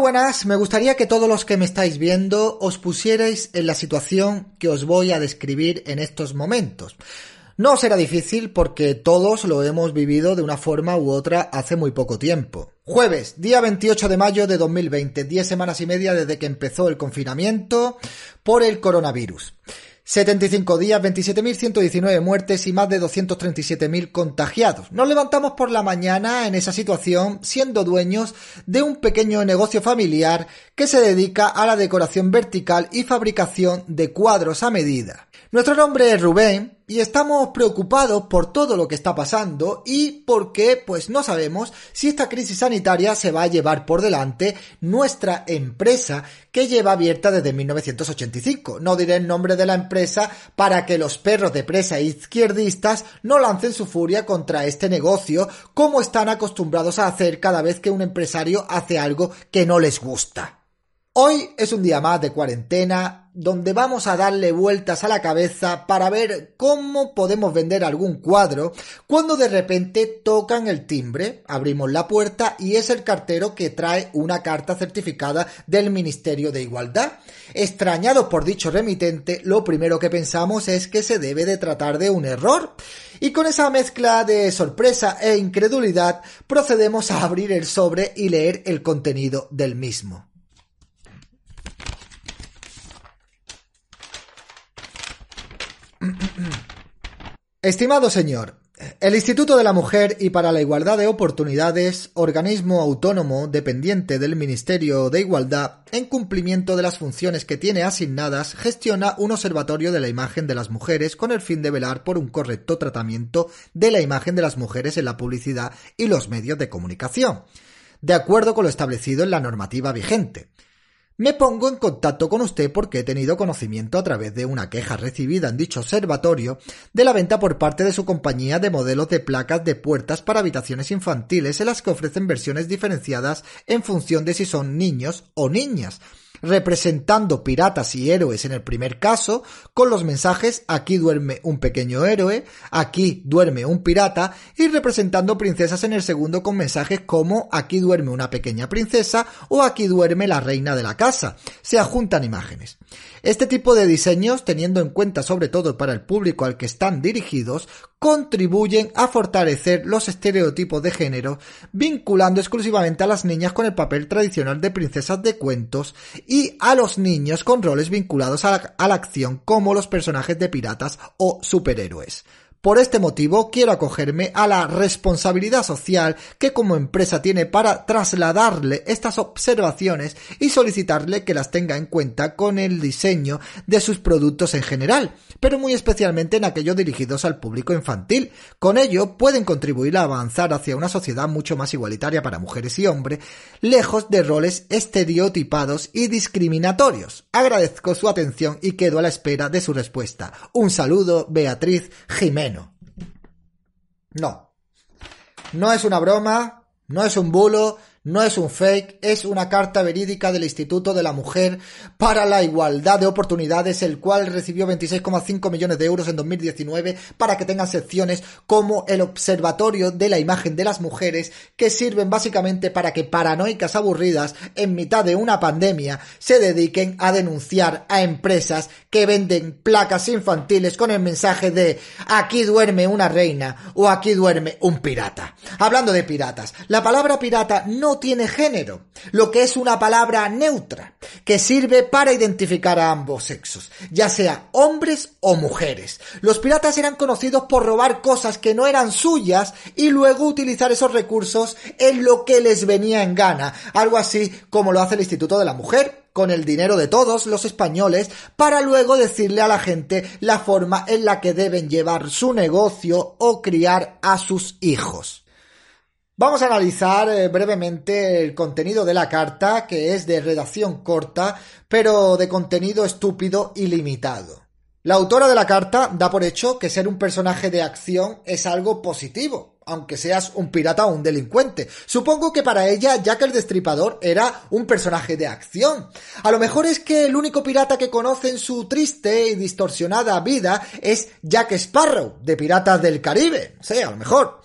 Buenas, me gustaría que todos los que me estáis viendo os pusierais en la situación que os voy a describir en estos momentos. No será difícil porque todos lo hemos vivido de una forma u otra hace muy poco tiempo. Jueves, día 28 de mayo de 2020, 10 semanas y media desde que empezó el confinamiento por el coronavirus. 75 días, 27.119 muertes y más de 237.000 contagiados. Nos levantamos por la mañana en esa situación siendo dueños de un pequeño negocio familiar que se dedica a la decoración vertical y fabricación de cuadros a medida. Nuestro nombre es Rubén y estamos preocupados por todo lo que está pasando y porque pues no sabemos si esta crisis sanitaria se va a llevar por delante nuestra empresa que lleva abierta desde 1985. No diré el nombre de la empresa para que los perros de presa izquierdistas no lancen su furia contra este negocio como están acostumbrados a hacer cada vez que un empresario hace algo que no les gusta. Hoy es un día más de cuarentena donde vamos a darle vueltas a la cabeza para ver cómo podemos vender algún cuadro cuando de repente tocan el timbre, abrimos la puerta y es el cartero que trae una carta certificada del Ministerio de Igualdad. Extrañados por dicho remitente, lo primero que pensamos es que se debe de tratar de un error. Y con esa mezcla de sorpresa e incredulidad procedemos a abrir el sobre y leer el contenido del mismo. Estimado señor, el Instituto de la Mujer y para la Igualdad de Oportunidades, organismo autónomo dependiente del Ministerio de Igualdad, en cumplimiento de las funciones que tiene asignadas, gestiona un observatorio de la imagen de las mujeres con el fin de velar por un correcto tratamiento de la imagen de las mujeres en la publicidad y los medios de comunicación, de acuerdo con lo establecido en la normativa vigente. Me pongo en contacto con usted porque he tenido conocimiento a través de una queja recibida en dicho observatorio de la venta por parte de su compañía de modelos de placas de puertas para habitaciones infantiles en las que ofrecen versiones diferenciadas en función de si son niños o niñas, representando piratas y héroes en el primer caso, con los mensajes aquí duerme un pequeño héroe, aquí duerme un pirata, y representando princesas en el segundo con mensajes como aquí duerme una pequeña princesa o aquí duerme la reina de la casa. Se adjuntan imágenes. Este tipo de diseños, teniendo en cuenta sobre todo para el público al que están dirigidos, contribuyen a fortalecer los estereotipos de género, vinculando exclusivamente a las niñas con el papel tradicional de princesas de cuentos y a los niños con roles vinculados a la, acción como los personajes de piratas o superhéroes. Por este motivo quiero acogerme a la responsabilidad social que como empresa tiene para trasladarle estas observaciones y solicitarle que las tenga en cuenta con el diseño de sus productos en general, pero muy especialmente en aquellos dirigidos al público infantil. Con ello pueden contribuir a avanzar hacia una sociedad mucho más igualitaria para mujeres y hombres, lejos de roles estereotipados y discriminatorios. Agradezco su atención y quedo a la espera de su respuesta. Un saludo, Beatriz Jiménez. No. No es una broma, no es un bulo, no es un fake, es una carta verídica del Instituto de la Mujer para la Igualdad de Oportunidades, el cual recibió 26,5 millones de euros en 2019 para que tengan secciones como el Observatorio de la Imagen de las Mujeres, que sirven básicamente para que paranoicas aburridas en mitad de una pandemia se dediquen a denunciar a empresas que venden placas infantiles con el mensaje de aquí duerme una reina o aquí duerme un pirata. Hablando de piratas, la palabra pirata no tiene género, lo que es una palabra neutra, que sirve para identificar a ambos sexos, ya sea hombres o mujeres. Los piratas eran conocidos por robar cosas que no eran suyas y luego utilizar esos recursos en lo que les venía en gana, algo así como lo hace el Instituto de la Mujer, con el dinero de todos los españoles para luego decirle a la gente la forma en la que deben llevar su negocio o criar a sus hijos. Vamos a analizar eh, brevemente el contenido de la carta, que es de redacción corta, pero de contenido estúpido y limitado. La autora de la carta da por hecho que ser un personaje de acción es algo positivo, aunque seas un pirata o un delincuente. Supongo que para ella Jack el Destripador era un personaje de acción. A lo mejor es que el único pirata que conoce en su triste y distorsionada vida es Jack Sparrow, de Piratas del Caribe. Sí, a lo mejor.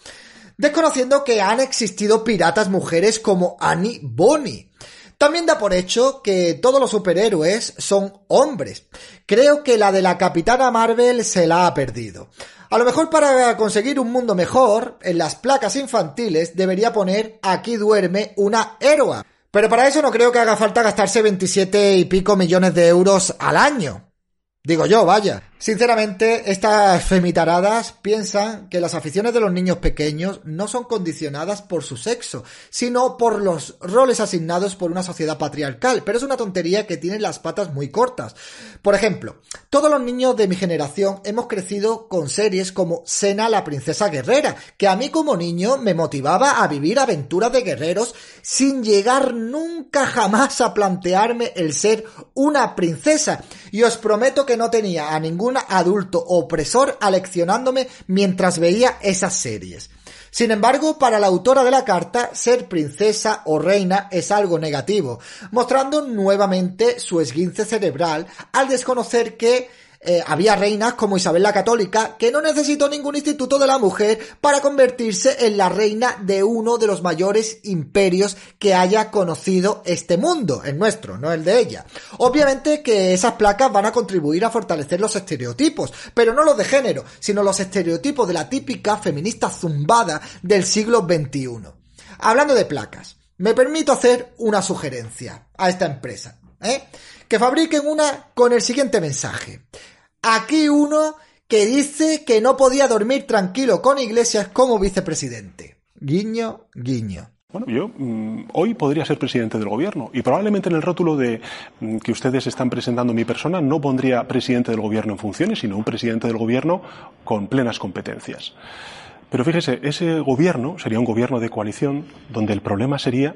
Desconociendo que han existido piratas mujeres como Annie Bonny. También da por hecho que todos los superhéroes son hombres. Creo que la de la Capitana Marvel se la ha perdido. A lo mejor para conseguir un mundo mejor, en las placas infantiles debería poner aquí duerme una héroa. Pero para eso no creo que haga falta gastarse 27 y pico millones de euros al año. Digo yo, vaya. Sinceramente, estas femitaradas piensan que las aficiones de los niños pequeños no son condicionadas por su sexo, sino por los roles asignados por una sociedad patriarcal, pero es una tontería que tiene las patas muy cortas. Por ejemplo, todos los niños de mi generación hemos crecido con series como Sena la princesa guerrera, que a mí como niño me motivaba a vivir aventuras de guerreros sin llegar nunca jamás a plantearme el ser una princesa. Y os prometo que no tenía a ningún adulto opresor aleccionándome mientras veía esas series. Sin embargo, para la autora de la carta, ser princesa o reina es algo negativo, mostrando nuevamente su esguince cerebral al desconocer que eh, había reinas como Isabel la Católica que no necesitó ningún instituto de la mujer para convertirse en la reina de uno de los mayores imperios que haya conocido este mundo, el nuestro, no el de ella. Obviamente que esas placas van a contribuir a fortalecer los estereotipos, pero no los de género, sino los estereotipos de la típica feminista zumbada del siglo XXI. Hablando de placas, me permito hacer una sugerencia a esta empresa. ¿eh? Que fabriquen una con el siguiente mensaje. Aquí uno que dice que no podía dormir tranquilo con Iglesias como vicepresidente. Guiño, guiño. Bueno, yo mm, hoy podría ser presidente del gobierno y probablemente en el rótulo de mm, que ustedes están presentando mi persona no pondría presidente del gobierno en funciones, sino un presidente del gobierno con plenas competencias. Pero fíjese, ese gobierno sería un gobierno de coalición donde el problema sería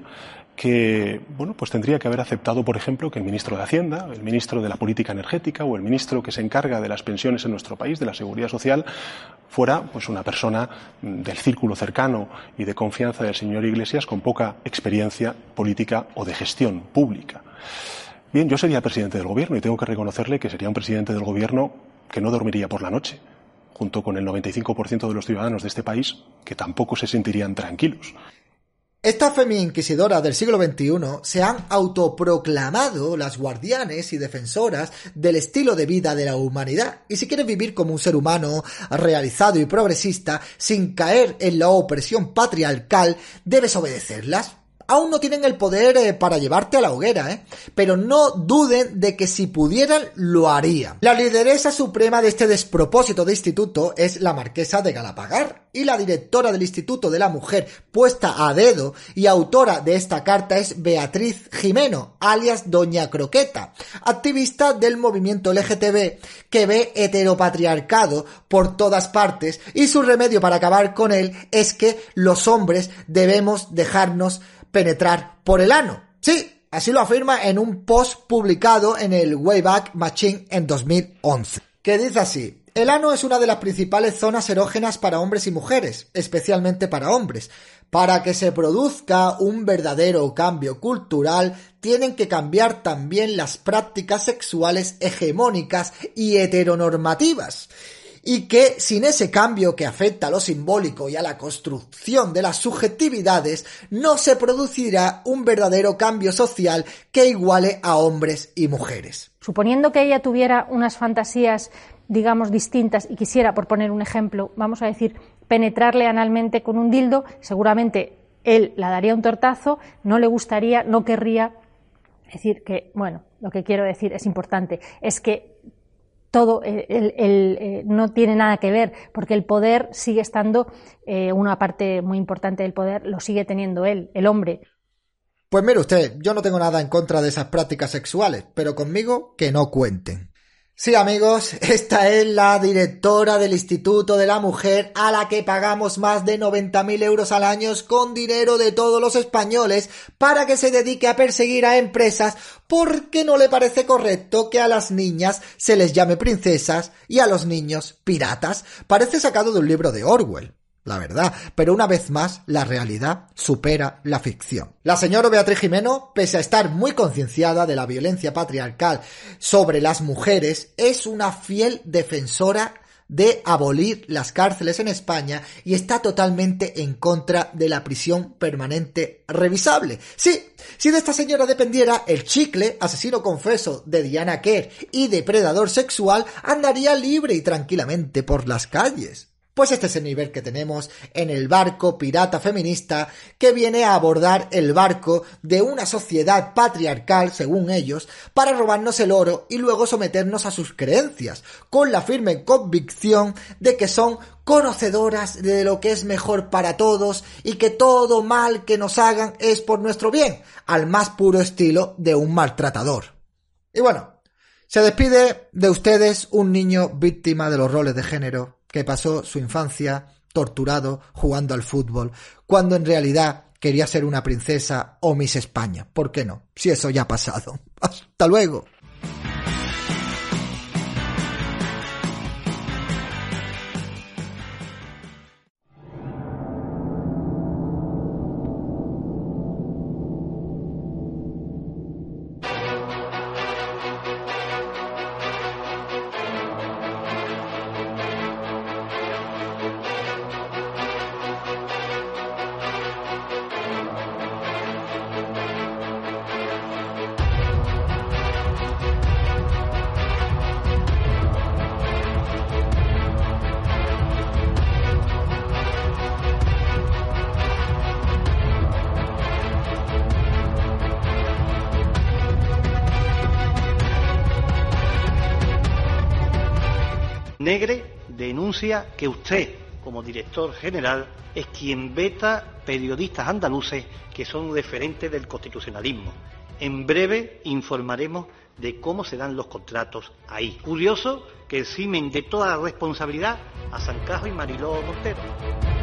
que bueno, pues tendría que haber aceptado, por ejemplo, que el ministro de Hacienda, el ministro de la Política Energética o el ministro que se encarga de las pensiones en nuestro país, de la seguridad social, fuera pues una persona del círculo cercano y de confianza del señor Iglesias con poca experiencia política o de gestión pública. Bien, yo sería presidente del gobierno y tengo que reconocerle que sería un presidente del gobierno que no dormiría por la noche, junto con el 95% de los ciudadanos de este país que tampoco se sentirían tranquilos. Estas femi-inquisidoras del siglo XXI se han autoproclamado las guardianes y defensoras del estilo de vida de la humanidad. Y si quieres vivir como un ser humano realizado y progresista, sin caer en la opresión patriarcal, debes obedecerlas aún no tienen el poder eh, para llevarte a la hoguera, ¿eh? Pero no duden de que si pudieran, lo harían. La lideresa suprema de este despropósito de instituto es la marquesa de Galapagar. Y la directora del Instituto de la Mujer, puesta a dedo y autora de esta carta es Beatriz Jimeno, alias Doña Croqueta, activista del movimiento LGTB que ve heteropatriarcado por todas partes y su remedio para acabar con él es que los hombres debemos dejarnos penetrar por el ano. Sí, así lo afirma en un post publicado en el Wayback Machine en 2011, que dice así, el ano es una de las principales zonas erógenas para hombres y mujeres, especialmente para hombres. Para que se produzca un verdadero cambio cultural, tienen que cambiar también las prácticas sexuales hegemónicas y heteronormativas y que sin ese cambio que afecta a lo simbólico y a la construcción de las subjetividades, no se producirá un verdadero cambio social que iguale a hombres y mujeres. Suponiendo que ella tuviera unas fantasías, digamos, distintas y quisiera, por poner un ejemplo, vamos a decir, penetrarle analmente con un dildo, seguramente él la daría un tortazo, no le gustaría, no querría. Es decir, que, bueno, lo que quiero decir es importante, es que todo el, eh, no tiene nada que ver, porque el poder sigue estando, eh, una parte muy importante del poder lo sigue teniendo él, el hombre. Pues mire usted, yo no tengo nada en contra de esas prácticas sexuales, pero conmigo que no cuenten. Sí, amigos, esta es la directora del Instituto de la Mujer a la que pagamos más de 90.000 euros al año con dinero de todos los españoles para que se dedique a perseguir a empresas porque no le parece correcto que a las niñas se les llame princesas y a los niños piratas. Parece sacado de un libro de Orwell la verdad, pero una vez más la realidad supera la ficción. La señora Beatriz Jimeno, pese a estar muy concienciada de la violencia patriarcal sobre las mujeres, es una fiel defensora de abolir las cárceles en España y está totalmente en contra de la prisión permanente revisable. Sí, si de esta señora dependiera, el chicle, asesino confeso de Diana Kerr y depredador sexual, andaría libre y tranquilamente por las calles. Pues este es el nivel que tenemos en el barco pirata feminista que viene a abordar el barco de una sociedad patriarcal, según ellos, para robarnos el oro y luego someternos a sus creencias, con la firme convicción de que son conocedoras de lo que es mejor para todos y que todo mal que nos hagan es por nuestro bien, al más puro estilo de un maltratador. Y bueno, se despide de ustedes un niño víctima de los roles de género que pasó su infancia torturado jugando al fútbol, cuando en realidad quería ser una princesa o Miss España. ¿Por qué no? Si eso ya ha pasado. Hasta luego. Negre denuncia que usted, como director general, es quien veta periodistas andaluces que son referentes del constitucionalismo. En breve informaremos de cómo se dan los contratos ahí. Curioso que eximen de toda responsabilidad a Sancajo y Mariló Montero.